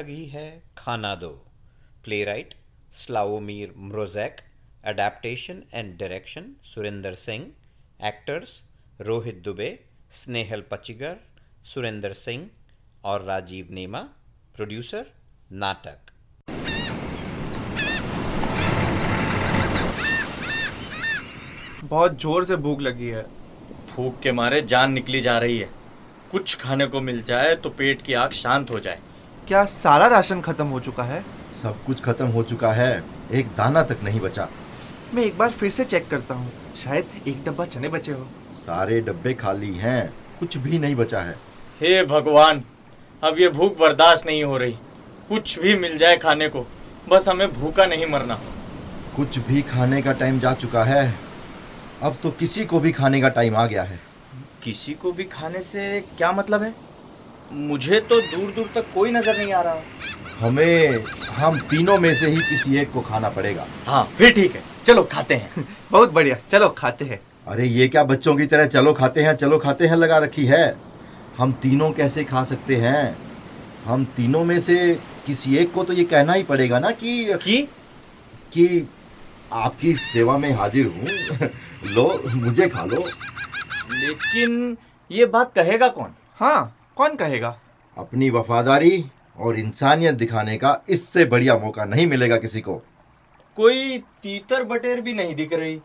लगी है। खाना दो। Playwright Slawomir Mrozek adaptation and direction Surendra Singh actors Rohit Dubey Snehal Pachigar Surendra Singh और राजीव नेमा प्रोड्यूसर नाटक। बहुत ज़ोर से भूख लगी है। भूख के मारे जान निकली जा रही है। कुछ खाने को मिल जाए तो पेट की आग शांत हो जाए। क्या सारा राशन खत्म हो चुका है? सब कुछ खत्म हो चुका है। एक दाना तक नहीं बचा। मैं एक बार फिर से चेक करता हूँ। शायद एक डब्बा चने बचे हो। सारे डब्बे खाली हैं। कुछ भी नहीं बचा है। हे भगवान अब ये भूख बर्दाश्त नहीं हो रही। कुछ भी मिल जाए खाने को। बस हमें भूखा नहीं मरना। कुछ भी खाने का टाइम जा चुका है। अब तो किसी को भी खाने का टाइम आ गया है। किसी को भी खाने से क्या मतलब है? मुझे तो दूर दूर तक कोई नज़र नहीं आ रहा। हमें हम तीनों में से ही किसी एक को खाना पड़ेगा। हाँ फिर ठीक है। चलो खाते हैं। बहुत बढ़िया। चलो खाते हैं। अरे ये क्या बच्चों की तरह चलो खाते हैं चलो खाते हैं लगा रखी है? हम तीनों कैसे खा सकते हैं? हम तीनों में से किसी एक को तो ये कहना ही पड़ेगा ना कि कि? कि आपकी सेवा में हाजिर हूँ। लो मुझे खा लो। लेकिन ये बात कहेगा कौन? हाँ। कौन कहेगा? अपनी वफादारी और इंसानियत दिखाने का इससे बढ़िया मौका नहीं मिलेगा किसी को। कोई तीतर बटेर भी नहीं दिख रही।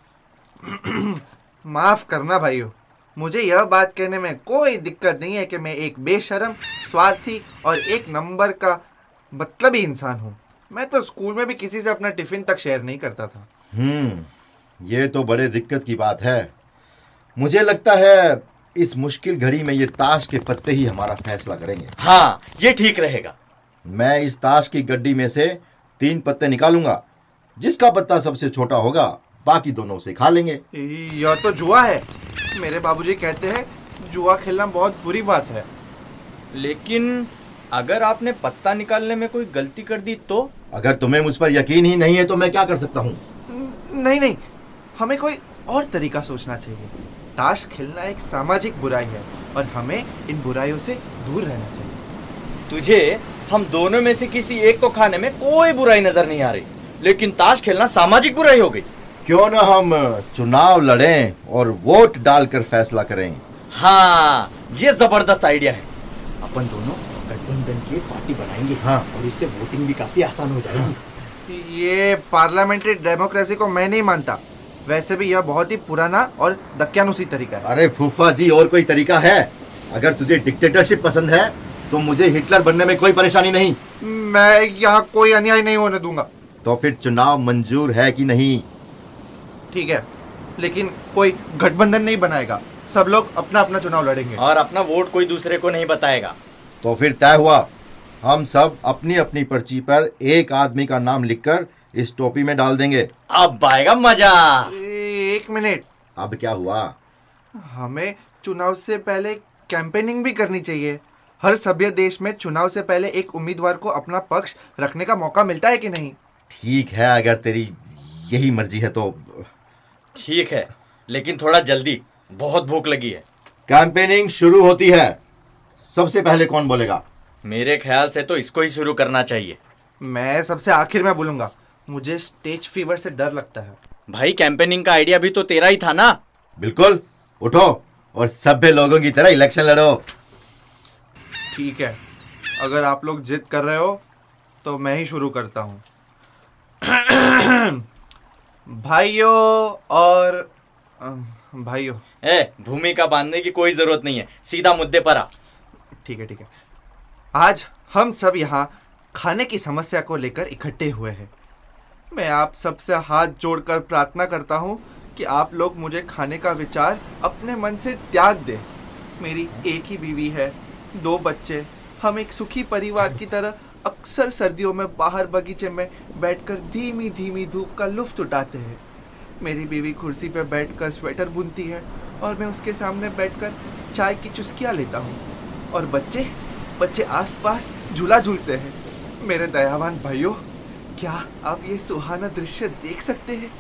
माफ़ करना भाइयों मुझे यह बात कहने में कोई दिक्कत नहीं है कि मैं एक बेशरम स्वार्थी और एक नंबर का मतलबी इंसान हूँ। मैं तो स्कूल में भी किसी से अपना टिफ़िन तक शेयर नहीं करता था। हम्म ये तो बड़े दिक्कत की बात है। मुझे लगता है इस मुश्किल घड़ी में ये ताश के पत्ते ही हमारा फैसला करेंगे। हाँ ये ठीक रहेगा। मैं इस ताश की गड्डी में से तीन पत्ते निकालूँगा जिसका पत्ता सबसे छोटा होगा बाकी दोनों से खा लेंगे। यह तो जुआ है। मेरे बाबूजी कहते हैं जुआ खेलना बहुत बुरी बात है। लेकिन अगर आपने पत्ता निकालने में कोई गलती कर दी तो? अगर तुम्हें मुझ पर यकीन ही नहीं है तो मैं क्या कर सकता हूँ? नहीं नहीं हमें कोई और तरीका सोचना चाहिए। ताश खेलना एक सामाजिक बुराई है और हमें इन बुराइयों से दूर रहना चाहिए। तुझे हम दोनों में से किसी एक को खाने में कोई बुराई नज़र नहीं आ रही लेकिन ताश खेलना सामाजिक बुराई हो गई। क्यों ना हम चुनाव लड़ें और वोट डालकर फैसला करें। हाँ ये ज़बरदस्त आइडिया है। अपन दोनों गठबंधन की पार्टी बनाएँगे हाँ। और इससे वोटिंग भी काफ़ी आसान हो जाएगी। ये पार्लियामेंट्री डेमोक्रेसी को मैं नहीं मानता। वैसे भी यह बहुत ही पुराना और दक्यानुसी तरीका है। अरे फूफा जी और कोई तरीका है? अगर तुझे डिक्टेटरशिप पसंद है तो मुझे हिटलर बनने में कोई परेशानी नहीं। मैं यहाँ कोई अन्याय नहीं होने दूँगा। तो फिर चुनाव मंजूर है कि नहीं? ठीक है लेकिन कोई गठबंधन नहीं बनाएगा। सब लोग अपना अपना चुनाव लड़ेंगे। और अपना वोट कोई दूसरे को नहीं बताएगा। तो फिर तय हुआ हम सब अपनी अपनी पर्ची पर एक आदमी का नाम लिखकर इस टोपी में डाल देंगे। अब आएगा मज़ा। एक मिनट। अब क्या हुआ? हमें चुनाव से पहले कैंपेनिंग भी करनी चाहिए। हर सभ्य देश में चुनाव से पहले एक उम्मीदवार को अपना पक्ष रखने का मौका मिलता है कि नहीं? ठीक है अगर तेरी यही मर्ज़ी है तो। ठीक है लेकिन थोड़ा जल्दी। बहुत भूख लगी है। कैंपेनिंग शुरू होती है। सबसे पहले कौन बोलेगा? मेरे ख्याल से तो इसको ही शुरू करना चाहिए। मैं सबसे आखिर में बोलूँगा। मुझे स्टेज फीवर से डर लगता है। भाई कैंपेनिंग का आइडिया भी तो तेरा ही था ना? बिल्कुल। उठो और सभ्य लोगों की तरह इलेक्शन लड़ो। ठीक है। अगर आप लोग जिद कर रहे हो तो मैं ही शुरू करता हूँ। भाइयों और भाइयों। ए भूमिका बांधने की कोई ज़रूरत नहीं है। सीधा मुद्दे पर आ। ठीक है ठीक है। आज हम सब यहाँ खाने की समस्या को लेकर इकट्ठे हुए हैं। मैं आप सबसे हाथ जोड़कर प्रार्थना करता हूँ कि आप लोग मुझे खाने का विचार अपने मन से त्याग दें। मेरी एक ही बीवी है, दो बच्चे। हम एक सुखी परिवार की तरह अक्सर सर्दियों में बाहर बगीचे में बैठकर धीमी धीमी धूप का लुफ्त उठाते हैं। मेरी बीवी कुर्सी पर बैठकर स्वेटर बुनती है और मैं उसके सामने बैठकर चाय की चुस्कियाँ लेता हूँ। और बच्चे बच्चे आसपास झूला झूलते हैं। मेरे दयावान भाइयों क्या आप ये सुहाना दृश्य देख सकते हैं?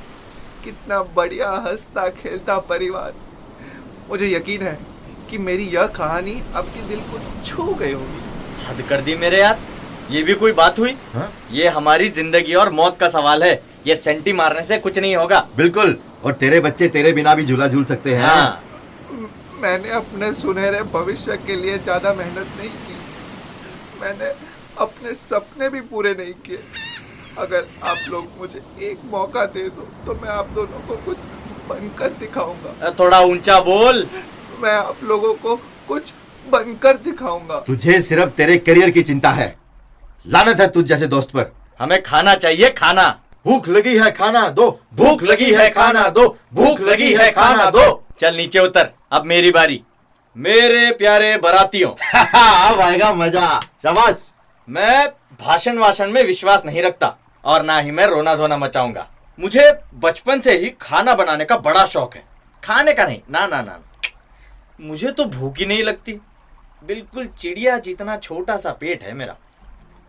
कितना बढ़िया हंसता खेलता परिवार। मुझे यकीन है कि मेरी यह कहानी आपके दिल को छू गई होगी। हद कर दी मेरे यार। ये भी कोई बात हुई? हाँ? ये हमारी ज़िंदगी और मौत का सवाल है। ये सेंटी मारने से कुछ नहीं होगा। बिल्कुल। और तेरे बच्चे तेरे बिना भी झूला झूल सकते हैं। हाँ। मैंने अपने सुनहरे भविष्य के लिए ज़्यादा मेहनत नहीं की। मैंने अपने सपने भी पूरे नहीं किए। अगर आप लोग मुझे एक मौका दे दो तो मैं आप दोनों को कुछ बनकर दिखाऊँगा। थोड़ा ऊँचा बोल। मैं आप लोगों को कुछ बनकर दिखाऊँगा। तुझे सिर्फ़ तेरे करियर की चिंता है। लानत है तुझ जैसे दोस्त पर। हमें खाना चाहिए खाना। भूख लगी है खाना दो। भूख लगी है खाना दो। भूख लगी है खाना दो। चल नीचे उतर। अब मेरी बारी। मेरे प्यारे बरातियों। अब आएगा मज़ा। शाबाश। मैं भाषण वाषण में विश्वास नहीं रखता। और ना ही मैं रोना धोना मचाऊँगा। मुझे बचपन से ही खाना बनाने का बड़ा शौक है। खाने का नहीं, ना ना ना मुझे तो भूख ही नहीं लगती। बिल्कुल चिड़िया जितना छोटा सा पेट है मेरा।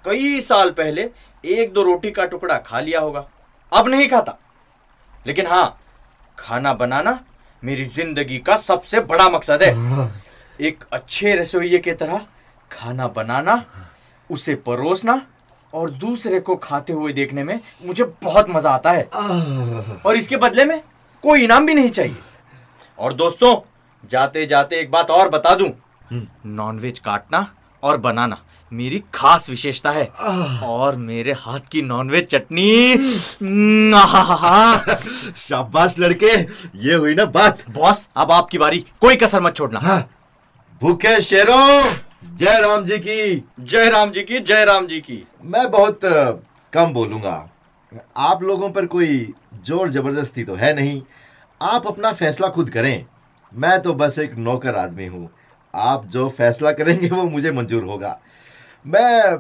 कई साल पहले एक दो रोटी का टुकड़ा खा लिया होगा। अब नहीं खाता। लेकिन हाँ खाना बनाना मेरी ज़िंदगी का सबसे बड़ा मकसद है। एक अच्छे रसोइये की तरह खाना बनाना, उसे परोसना और दूसरे को खाते हुए देखने में मुझे बहुत मज़ा आता है। और इसके बदले में कोई इनाम भी नहीं चाहिए। और दोस्तों जाते जाते एक बात और बता दूँ। नॉनवेज काटना और बनाना मेरी खास विशेषता है। और मेरे हाथ की नॉनवेज चटनी। हम्म, शाबाश लड़के ये हुई ना बात। बॉस अब आपकी बारी। कोई कसर मत छोड़ना। हाँ। भूखे शेरों। जय राम जी की। जय राम जी की जय राम जी की। मैं बहुत कम बोलूँगा। आप लोगों पर कोई ज़ोर ज़बरदस्ती तो है नहीं। आप अपना फैसला खुद करें। मैं तो बस एक नौकर आदमी हूँ। आप जो फैसला करेंगे वो मुझे मंजूर होगा। मैं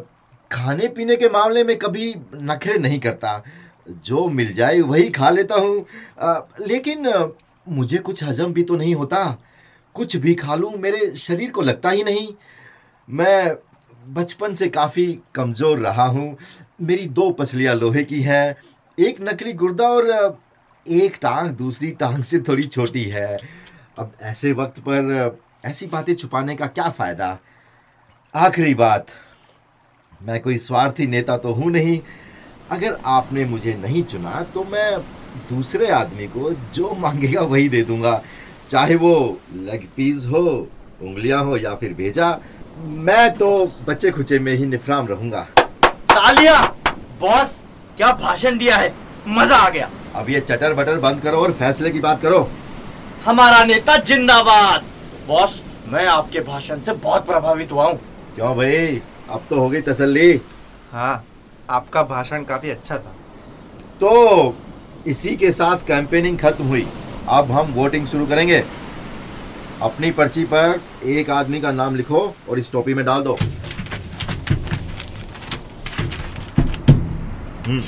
खाने पीने के मामले में कभी नखरे नहीं करता। जो मिल जाए वही खा लेता हूँ। लेकिन मुझे कुछ हजम भी तो नहीं होता। कुछ भी खा लूँ मेरे शरीर को लगता ही नहीं। मैं बचपन से काफ़ी कमज़ोर रहा हूँ। मेरी दो पसलियाँ लोहे की हैं। एक नकली गुर्दा और एक टांग, दूसरी टांग से थोड़ी छोटी है। अब ऐसे वक्त पर ऐसी बातें छुपाने का क्या फ़ायदा? आखिरी बात, मैं कोई स्वार्थी नेता तो हूँ नहीं। अगर आपने मुझे नहीं चुना तो मैं दूसरे आदमी को जो मांगेगा वही दे दूँगा। चाहे वो लेग पीस हो, उंगलियाँ हो या फिर भेजा मैं तो बच्चे खुचे में ही निफराम रहूँगा। तालिया बॉस क्या भाषण दिया है? मज़ा आ गया। अब ये चटर बटर बंद करो और फैसले की बात करो। हमारा नेता जिंदाबाद। बॉस मैं आपके भाषण से बहुत प्रभावित हुआ हूँ। क्यों भाई? अब तो हो गई तसल्ली। हाँ आपका भाषण काफ़ी अच्छा था। तो इसी के साथ कैंपेनिंग खत्म हुई। अब हम वोटिंग शुरू करेंगे। अपनी पर्ची पर एक आदमी का नाम लिखो और इस टोपी में डाल दो। हम्म।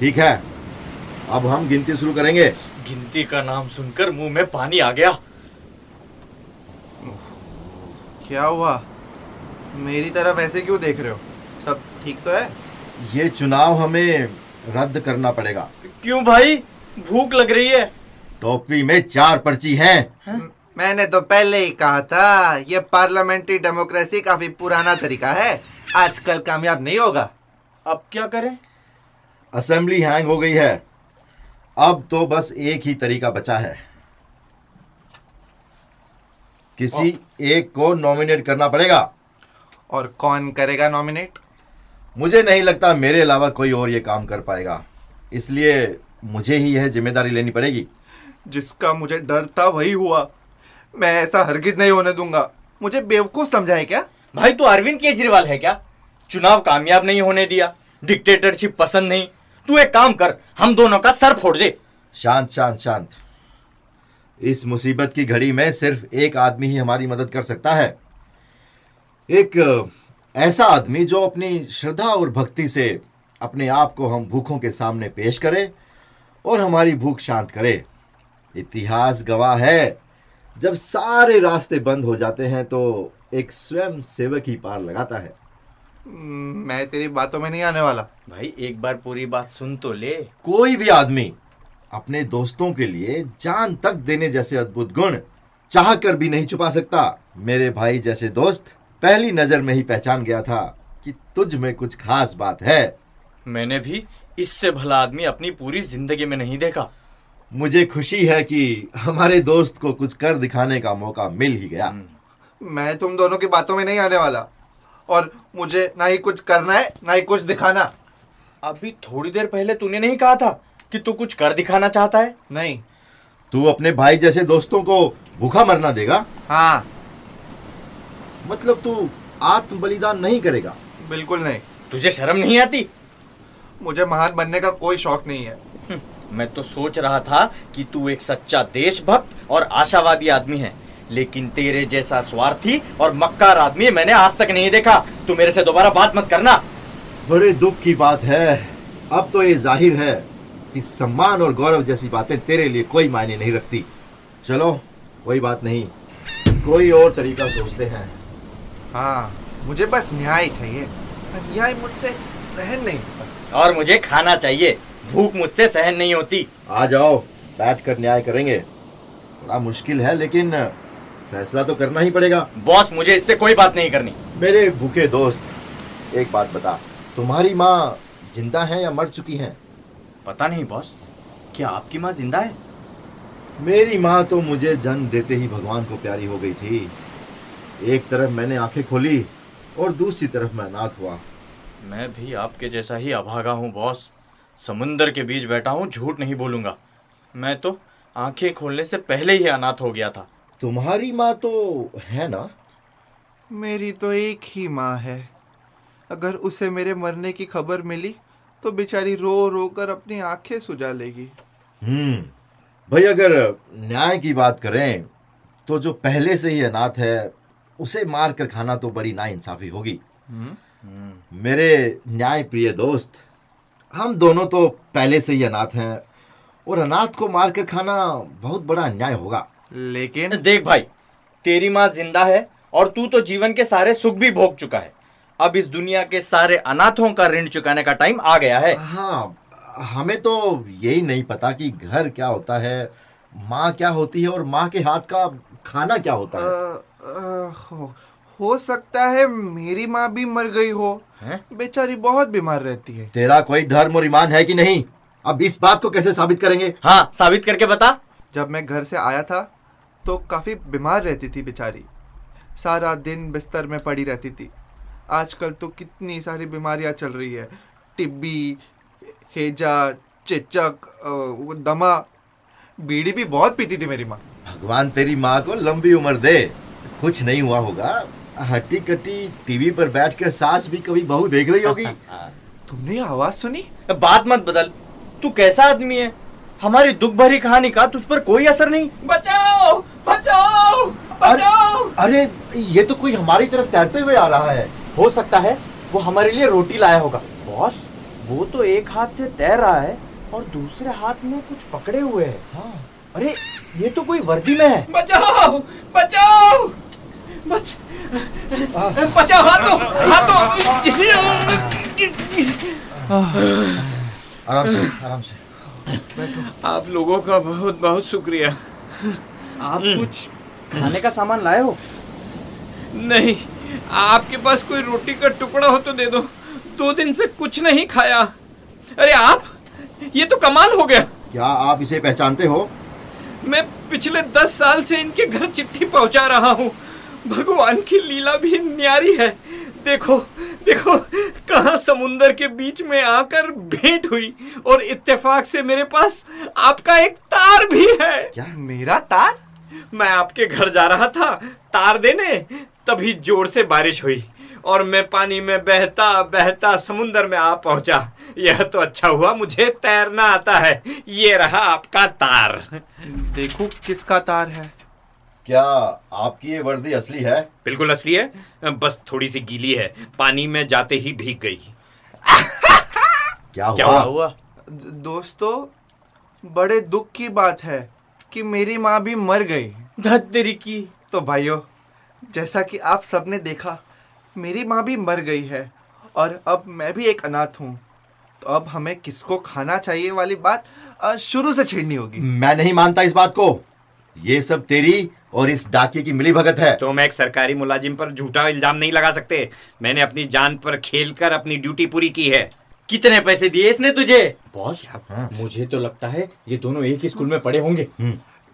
ठीक है। अब हम गिनती शुरू करेंगे। गिनती का नाम सुनकर मुँह में पानी आ गया। क्या हुआ? मेरी तरफ़ ऐसे क्यों देख रहे हो? सब ठीक तो है? ये चुनाव हमें रद्द करना पड़ेगा। क्यों भाई? भूख लग रही है। टोपी में चार पर्ची हैं। म- मैंने तो पहले ही कहा था ये पार्लियामेंट्री डेमोक्रेसी काफ़ी पुराना तरीका है। आजकल कामयाब नहीं होगा। अब क्या करें? असेंबली हैंग हो गई है। अब तो बस एक ही तरीका बचा है। किसी एक को नॉमिनेट करना पड़ेगा। और कौन करेगा नॉमिनेट? मुझे नहीं लगता मेरे अलावा कोई और ये काम कर पाएगा। इसलिए मुझे ही यह ज़िम्मेदारी लेनी पड़ेगी। जिसका मुझे डर था वही हुआ। मैं ऐसा हरगिज नहीं होने दूँगा। मुझे बेवकूफ़ समझाए क्या? भाई तू अरविंद केजरीवाल है क्या? चुनाव कामयाब नहीं होने दिया डिक्टेटरशिप पसंद नहीं। तू एक काम कर हम दोनों का सर फोड़ दे। शांत शांत शांत। इस मुसीबत की घड़ी में सिर्फ़ एक आदमी ही हमारी मदद कर सकता है। एक ऐसा आदमी जो अपनी श्रद्धा और भक्ति से अपने आप को हम भूखों के सामने पेश करे और हमारी भूख शांत करे। इतिहास गवाह है। जब सारे रास्ते बंद हो जाते हैं तो एक स्वयं सेवक ही पार लगाता है। हम्म, मैं तेरी बातों में नहीं आने वाला। भाई एक बार पूरी बात सुन तो ले। कोई भी आदमी अपने दोस्तों के लिए जान तक देने जैसे अद्भुत गुण चाह कर भी नहीं छुपा सकता। मेरे भाई जैसे दोस्त पहली नज़र में ही पहचान गया था कि तुझ में कुछ खास बात है। मैंने भी इससे भला आदमी अपनी पूरी ज़िंदगी में नहीं देखा। मुझे खुशी है कि हमारे दोस्त को कुछ कर दिखाने का मौका मिल ही गया। मैं तुम दोनों की बातों में नहीं आने वाला। और मुझे ना ही कुछ करना है ना ही कुछ दिखाना। अभी थोड़ी देर पहले तूने नहीं कहा था कि तू कुछ कर दिखाना चाहता है? नहीं। तू अपने भाई जैसे दोस्तों को भूखा मरना देगा? हाँ। मतलब तू आत्म बलिदान नहीं करेगा? बिल्कुल नहीं। तुझे शर्म नहीं आती? मुझे महान बनने का कोई शौक नहीं है। हम्म, मैं तो सोच रहा था कि तू एक सच्चा देशभक्त और आशावादी आदमी है लेकिन तेरे जैसा स्वार्थी और मक्कार आदमी मैंने आज तक नहीं देखा। तू मेरे से दोबारा बात मत करना। बड़े दुख की बात है। अब तो ये ज़ाहिर है कि सम्मान और गौरव जैसी बातें तेरे लिए कोई मायने नहीं रखती। चलो कोई बात नहीं। कोई और तरीका सोचते हैं। हाँ मुझे बस न्याय चाहिए। अन्याय मुझसे सहन नहीं होता। और मुझे खाना चाहिए। भूख मुझसे सहन नहीं होती। आ जाओ बैठ कर न्याय करेंगे। थोड़ा मुश्किल है लेकिन फैसला तो करना ही पड़ेगा। बॉस मुझे इससे कोई बात नहीं करनी। मेरे भूखे दोस्त एक बात बता। तुम्हारी माँ ज़िंदा है या मर चुकी है? पता नहीं बॉस। क्या आपकी माँ ज़िंदा है? मेरी माँ तो मुझे जन्म देते ही भगवान को प्यारी हो गई थी। एक तरफ़ मैंने आँखें खोली और दूसरी तरफ़ मैं अनाथ हुआ। मैं भी आपके जैसा ही अभागा हूँ बॉस। समुंदर के बीच बैठा हूँ झूठ नहीं बोलूँगा। मैं तो आँखें खोलने से पहले ही अनाथ हो गया था। तुम्हारी माँ तो है ना? मेरी तो एक ही माँ है। अगर उसे मेरे मरने की खबर मिली तो बेचारी रो रो कर अपनी आँखें सुझा लेगी। हम्म भाई अगर न्याय की बात करें तो जो पहले से ही अनाथ है उसे मार कर खाना तो बड़ी नाइंसाफी होगी। मेरे न्याय प्रिय दोस्त हम दोनों तो पहले से ही अनाथ हैं और अनाथ को मार कर खाना बहुत बड़ा अन्याय होगा। लेकिन देख भाई तेरी माँ ज़िंदा है और तू तो जीवन के सारे सुख भी भोग चुका है। अब इस दुनिया के सारे अनाथों का ऋण चुकाने का टाइम आ गया है। हाँ हमें तो यही नहीं पता कि घर क्या होता है माँ क्या होती है और माँ के हाथ का खाना क्या होता है। अ, अ, हो, हो सकता है मेरी माँ भी मर गई हो। हैं? बेचारी बहुत बीमार रहती है। तेरा कोई धर्म और ईमान है कि नहीं? अब इस बात को कैसे साबित करेंगे? हाँ साबित करके बता। जब मैं घर से आया था तो काफ़ी बीमार रहती थी बेचारी। सारा दिन बिस्तर में पड़ी रहती थी। आजकल तो कितनी सारी बीमारियाँ चल रही है। टिब्बी हेजा चेचक दमा। बीड़ी भी बहुत पीती थी मेरी माँ। भगवान तेरी माँ को लंबी उम्र दे। कुछ नहीं हुआ होगा। हट्टी कट्टी टीवी पर बैठकर सास भी कभी बहू देख रही होगी। तुमने आवाज़ सुनी? बात मत बदल। तू कैसा आदमी है? हमारी दुख भरी कहानी का तुझ पर कोई असर नहीं। बचाओ बचाओ बचाओ। अरे ये तो कोई हमारी तरफ़ तैरते हुए आ रहा है। हो सकता है वो हमारे लिए रोटी लाया होगा। बॉस वो तो एक हाथ से तैर रहा है और दूसरे हाथ में कुछ पकड़े हुए है। हाँ। अरे ये तो कोई वर्दी में है। बचाओ बचाओ। बच बचाओ हाथ हाथ। दो आराम से आराम से। आप लोगों का बहुत बहुत शुक्रिया। आप कुछ खाने का सामान लाए हो? नहीं आपके पास कोई रोटी का टुकड़ा हो तो दे दो। दो दिन से कुछ नहीं खाया। अरे आप? ये तो कमाल हो गया। क्या आप इसे पहचानते हो? मैं पिछले दस साल से इनके घर चिट्ठी पहुँचा रहा हूँ। भगवान की लीला भी न्यारी है। देखो देखो कहाँ समुंदर के बीच में आकर भेंट हुई और इत्तेफाक से मेरे पास आपका एक तार भी है। क्या मेरा तार? मैं आपके घर जा रहा था तार देने तभी ज़ोर से बारिश हुई और मैं पानी में बहता बहता समुंदर में आ पहुँचा। यह तो अच्छा हुआ मुझे तैरना आता है। ये रहा आपका तार। देखो किसका तार है। क्या आपकी ये वर्दी असली है? बिल्कुल असली है। बस थोड़ी सी गीली है। पानी में जाते ही भीग गई। क्या क्या हुआ? हुआ? दोस्तों बड़े दुख की बात है कि मेरी माँ भी मर गई। धत्तरी की। तो भाइयों जैसा कि आप सबने देखा मेरी माँ भी मर गई है और अब मैं भी एक अनाथ हूँ। तो अब हमें किसको खाना चाहिए वाली बात शुरू से छेड़नी होगी। मैं नहीं मानता इस बात को। ये सब तेरी और इस डाके की मिली भगत है तुम एक सरकारी मुलाजिम पर झूठा इल्ज़ाम नहीं लगा सकते। मैंने अपनी जान पर खेलकर अपनी ड्यूटी पूरी की है। कितने पैसे दिए इसने तुझे? बॉस हाँ। मुझे तो लगता है ये दोनों एक ही स्कूल में पढ़े होंगे।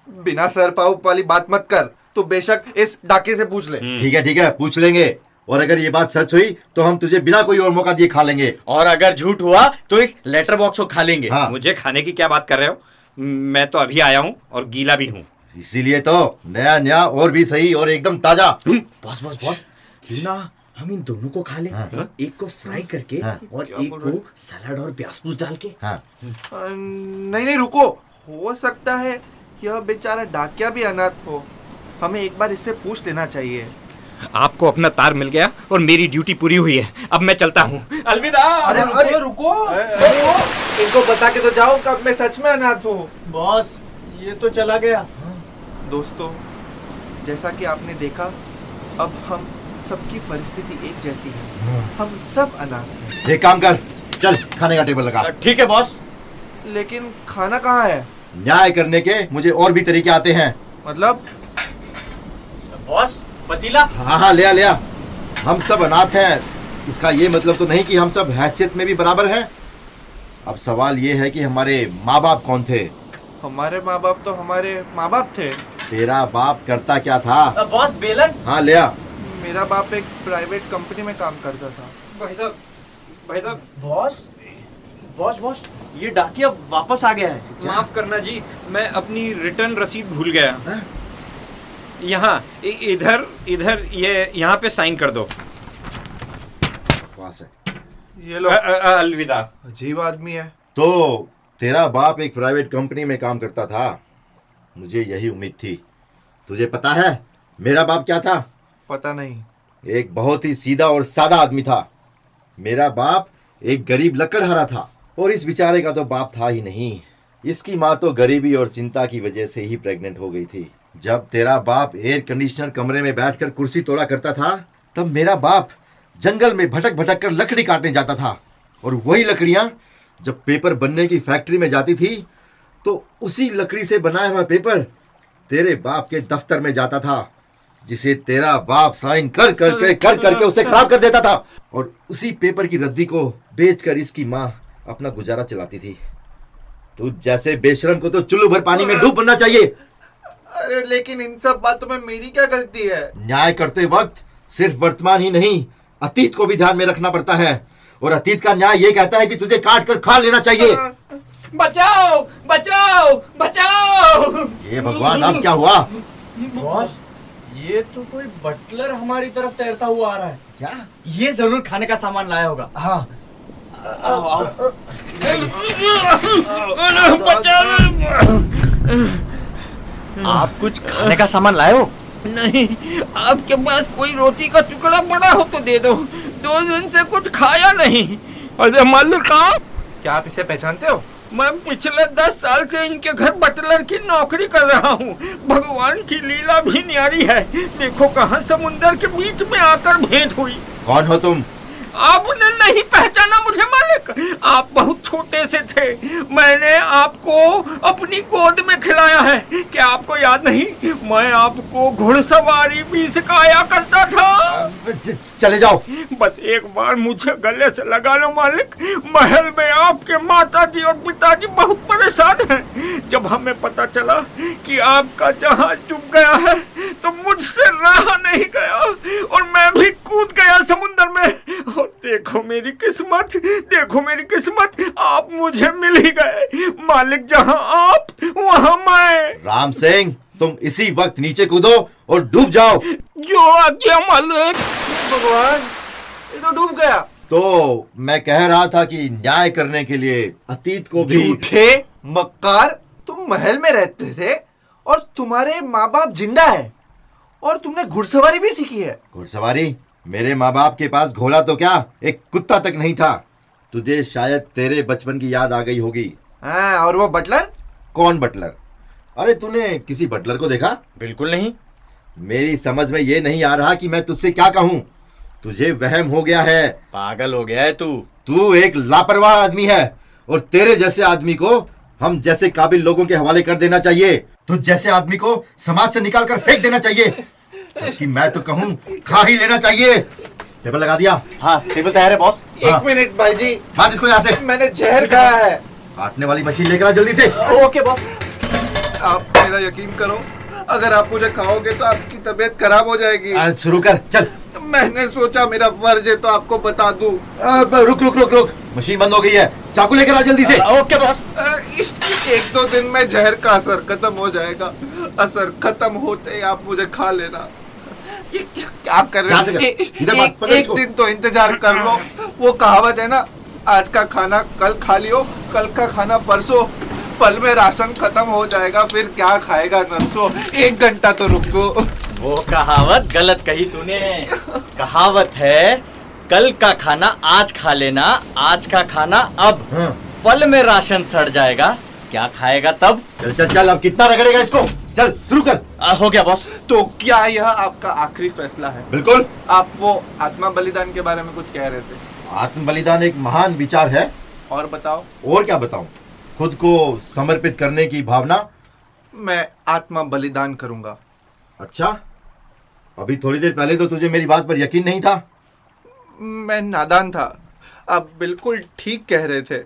बिना सर पाव वाली बात मत कर तो बेशक इस डाके से पूछ ले। ठीक है ठीक है पूछ लेंगे। और अगर ये बात सच हुई तो हम तुझे बिना कोई और मौका दिए खा लेंगे। और अगर झूठ हुआ तो इस लेटर बॉक्स को खा लेंगे। हाँ। मुझे खाने की क्या बात कर रहे हो? मैं तो अभी आया हूँ और गीला भी हूँ। इसीलिए तो नया नया और भी सही और एकदम ताज़ा। बॉस बॉस बॉस क्यों ना हम इन दोनों को खा लें? हाँ। एक को फ्राई करके हाँ। और एक को सलाद और प्याज पूछ डाल के। हाँ। नहीं नहीं रुको। हो सकता है यह बेचारा डाकिया भी अनाथ हो। हमें एक बार इससे पूछ लेना चाहिए। आपको अपना तार मिल गया और मेरी ड्यूटी पूरी हुई है। अब मैं चलता हूँ। अलविदा। अरे रुको रुको। रुको। इनको बता के तो जाओ कब मैं सच में अनाथ हूँ। बॉस ये तो चला गया। दोस्तों जैसा कि आपने देखा अब हम सबकी परिस्थिति एक जैसी है। हम सब अनाथ हैं। एक काम कर चल खाने का टेबल लगा। ठीक है बॉस लेकिन खाना कहाँ है? न्याय करने के मुझे और भी तरीके आते हैं। मतलब? बॉस पतीला? हाँ हाँ ले आ ले आ हम सब अनाथ हैं। इसका ये मतलब तो नहीं कि हम सब हैसियत में भी बराबर हैं। अब सवाल ये है कि हमारे माँ बाप कौन थे? हमारे माँ बाप तो हमारे माँ बाप थे। तेरा बाप करता क्या था? बॉस बेलन? हाँ ले आ। मेरा बाप एक प्राइवेट कंपनी में काम करता था। भाई साहब भाई साहब बॉस? बॉस बॉस ये डाकिया वापस आ गया है। माफ़ करना जी मैं अपनी रिटर्न रसीद भूल गया। यहाँ इधर इधर ये यहाँ पे साइन कर दो। ये लो अलविदा। अजीब आदमी है। तो तेरा बाप एक प्राइवेट कंपनी में काम करता था? मुझे यही उम्मीद थी। तुझे पता है मेरा बाप क्या था? पता नहीं। एक बहुत ही सीधा और सादा आदमी था। मेरा बाप एक गरीब लकड़हारा था और इस बेचारे का तो बाप था ही नहीं। इसकी माँ तो गरीबी और चिंता की वजह से ही प्रेग्नेंट हो गई थी। जब तेरा बाप एयर कंडीशनर कमरे में बैठकर कुर्सी तोड़ा करता था तब मेरा बाप जंगल में भटक भटक कर लकड़ी काटने जाता था। और वही लकड़ियाँ जब पेपर बनने की फैक्ट्री में जाती थी तो उसी लकड़ी से बनाया हुआ पेपर तेरे बाप के दफ्तर में जाता था जिसे तेरा बाप साइन कर करके कर करके उसे खराब कर देता था। और उसी पेपर की रद्दी को बेचकर इसकी माँ अपना गुजारा चलाती थी। तू जैसे बेशरम को तो चुल्लू भर पानी में डूब बनना चाहिए। अरे लेकिन इन सब बातों में मेरी क्या गलती है? न्याय करते वक्त सिर्फ़ वर्तमान ही नहीं अतीत को भी ध्यान में रखना पड़ता है। और अतीत का न्याय ये कहता है कि तुझे काट कर खा लेना चाहिए। बचाओ बचाओ बचाओ। ये भगवान अब क्या हुआ? बॉस ये तो कोई बटलर हमारी तरफ़ तैरता हुआ आ रहा है। क्या? ये ज़रूर खाने का सामान लाया होगा। हाँ। आओ आओ। आप कुछ खाने का सामान लाए हो? नहीं आपके पास कोई रोटी का टुकड़ा पड़ा हो तो दे दो। दो दिन से कुछ खाया नहीं। अरे मालिक आप क्या आप इसे पहचानते हो? मैं पिछले दस साल से इनके घर बटलर की नौकरी कर रहा हूँ। भगवान की लीला भी न्यारी है। देखो कहाँ समुंदर के बीच में आकर भेंट हुई। कौन हो तुम? आपने नहीं पहचाना मुझे मालिक। आप बहुत छोटे से थे। मैंने आपको अपनी गोद में खिलाया है। क्या आपको याद नहीं? मैं आपको घुड़सवारी भी सिखाया करता था। चले जाओ। बस एक बार मुझे गले से लगा लो मालिक। महल में आपके माता जी और पिताजी बहुत परेशान हैं। जब हमें पता चला कि आपका जहाज़ डूब गया है तो मुझसे रहा नहीं गया और मैं भी कूद गया समुद्र देखो मेरी किस्मत देखो मेरी किस्मत आप मुझे मिल ही गए। मालिक जहाँ आप वहाँ मैं। राम सिंह तुम इसी वक्त नीचे कूदो और डूब जाओ। जो आज्ञा मालिक। भगवान ये तो डूब गया। तो मैं कह रहा था कि न्याय करने के लिए अतीत को भी झूठे मक्कार तुम महल में रहते थे और तुम्हारे माँ बाप ज़िंदा है और तुमने घुड़सवारी भी सीखी है। घुड़सवारी? मेरे माँ बाप के पास घोड़ा तो क्या? एक कुत्ता तक नहीं था। तुझे शायद तेरे बचपन की याद आ गई होगी। हाँ और वो बटलर? कौन बटलर? अरे तूने किसी बटलर को देखा? बिल्कुल नहीं। मेरी समझ में ये नहीं आ रहा कि मैं तुझसे क्या कहूँ। तुझे वहम हो गया है। पागल हो गया है तू। तू एक लापरवाह आदमी है और तेरे जैसे आदमी को हम जैसे काबिल लोगों के हवाले कर देना चाहिए। तुझ जैसे आदमी को समाज से निकाल कर फेंक देना चाहिए। जबकि मैं तो कहूँ खा ही लेना चाहिए। टेबल लगा दिया। हाँ टेबल तैयार है बॉस हाँ। एक मिनट भाई जी बात इसको यहाँ से। मैंने जहर खाया है। काटने वाली मशीन लेकर आ जल्दी से। ओके बॉस आप मेरा यकीन करो अगर आप मुझे खाओगे तो आपकी तबीयत खराब हो जाएगी। शुरू कर चल। मैंने सोचा मेरा फ़र्ज़ है तो आपको बता दूँ। आ, रुक रुक रुक रुक। मशीन बंद हो गई है। चाकू लेकर आ जल्दी से। ओके बॉस एक दो दिन में जहर का असर खत्म हो जाएगा। असर खत्म होते ही आप मुझे खा लेना। ये क्या क्या कर रहे हो? ए- एक, एक दिन तो इंतज़ार कर लो। वो कहावत है ना आज का खाना कल खा लियो कल का खाना परसों पल में राशन खत्म हो जाएगा फिर क्या खाएगा नरसों? एक घंटा तो रुक दो। वो कहावत गलत कही तूने। कहावत है कल का खाना आज खा लेना आज का खाना अब। हाँ। पल में राशन सड़ जाएगा क्या खाएगा तब? चल चल चल अब कितना रगड़ेगा इसको? चल शुरू कर। आ, हो गया बॉस तो क्या यह आपका आखिरी फैसला है? बिल्कुल। आप वो आत्मा बलिदान के बारे में कुछ कह रहे थे। आत्म बलिदान एक महान विचार है। और बताओ। और क्या बताऊँ? खुद को समर्पित करने की भावना। मैं आत्मा बलिदान करूँगा। अच्छा। अभी थोड़ी देर पहले तो तुझे मेरी बात पर यकीन नहीं था। मैं नादान था। आप बिल्कुल ठीक कह रहे थे।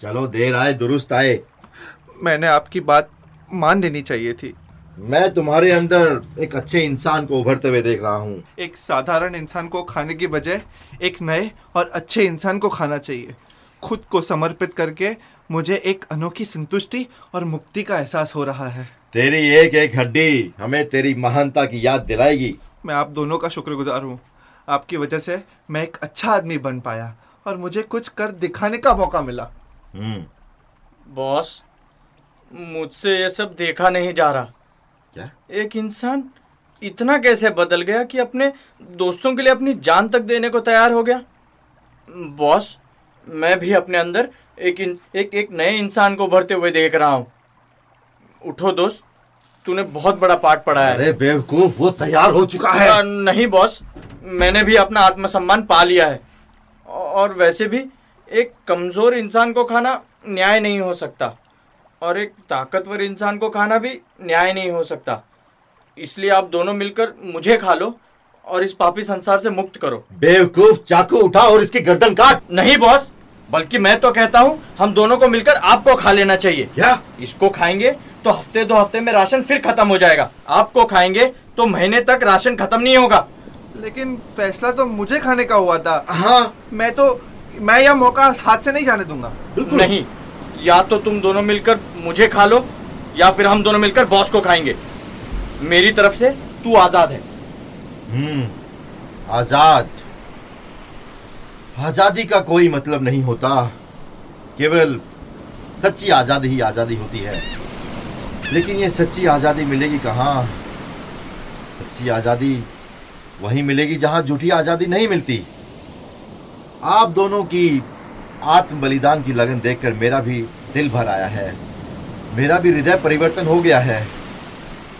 चलो देर आए दुरुस्त आए। मैंने आपकी बात मान लेनी चाहिए थी। मैं तुम्हारे अंदर एक अच्छे इंसान को उभरते हुए देख रहा हूँ। एक साधारण इंसान को खाने की बजाय एक नए और अच्छे इंसान को खाना चाहिए। खुद को समर्पित करके मुझे एक अनोखी संतुष्टि और मुक्ति का एहसास हो रहा है। तेरी एक एक हड्डी हमें तेरी महानता की याद दिलाएगी। मैं आप दोनों का शुक्रगुजार हूँ। आपकी वजह से मैं एक अच्छा आदमी बन पाया और मुझे कुछ कर दिखाने का मौका मिला। हम्म। बॉस मुझसे ये सब देखा नहीं जा रहा। क्या? एक इंसान इतना कैसे बदल गया कि अपने दोस्तों के लिए अपनी जान तक देने को तैयार हो गया? बॉस मैं भी अपने अंदर एक इन, एक एक नए इंसान को उभरते हुए देख रहा हूँ। उठो दोस्त तूने बहुत बड़ा पाठ पढ़ा है। अरे बेवकूफ़ वो तैयार हो चुका है। आ, नहीं बॉस मैंने भी अपना आत्मसम्मान पा लिया है। और वैसे भी एक कमज़ोर इंसान को खाना न्याय नहीं हो सकता। और एक ताकतवर इंसान को खाना भी न्याय नहीं हो सकता। इसलिए आप दोनों मिलकर मुझे खा लो और इस पापी संसार से मुक्त करो। बेवकूफ़ चाकू उठा और इसकी गर्दन काट। नहीं बॉस बल्कि मैं तो कहता हूँ हम दोनों को मिलकर आपको खा लेना चाहिए। क्या? इसको खाएँगे तो हफ़्ते दो हफ़्ते में राशन फिर खत्म हो जाएगा। आपको खाएँगे तो महीने तक राशन खत्म नहीं होगा। लेकिन फैसला तो मुझे खाने का हुआ था। हाँ। मैं तो मैं यह मौका हाथ से नहीं जाने दूँगा। बिल्कुल। नहीं या तो तुम दोनों मिलकर मुझे खा लो, या फिर हम दोनों मिलकर बॉस को खाएँगे। मेरी तरफ़ से तू आज़ाद है। हम्म आज़ाद। आज़ादी का कोई मतलब नहीं होता। केवल सच्ची आज़ादी ही आज़ादी होती है। लेकिन ये सच्ची आज़ादी मिलेगी कहाँ? सच्ची आज़ादी वहीं मिलेगी जहाँ झूठी आज़ादी नहीं मिलती। आप दोनों की आत्म बलिदान की लगन देखकर मेरा भी दिल भर आया है। मेरा भी हृदय परिवर्तन हो गया है।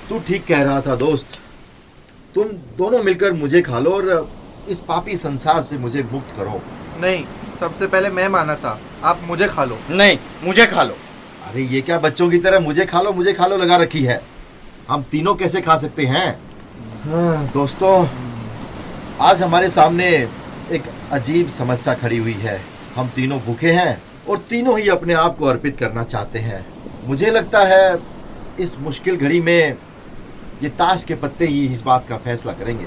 तू ठीक कह रहा था दोस्त। तुम दोनों मिलकर मुझे खा लो और इस पापी संसार से मुझे मुक्त करो। नहीं सबसे पहले मैं माना था आप मुझे खा लो। नहीं मुझे खा लो। अरे ये क्या बच्चों की तरह मुझे खा लो मुझे खा लो लगा रखी है? हम तीनों कैसे खा सकते हैं? हाँ, दोस्तों आज हमारे सामने एक अजीब समस्या खड़ी हुई है। हम तीनों भूखे हैं और तीनों ही अपने आप को अर्पित करना चाहते हैं। मुझे लगता है इस मुश्किल घड़ी में ये ताश के पत्ते ही इस बात का फैसला करेंगे।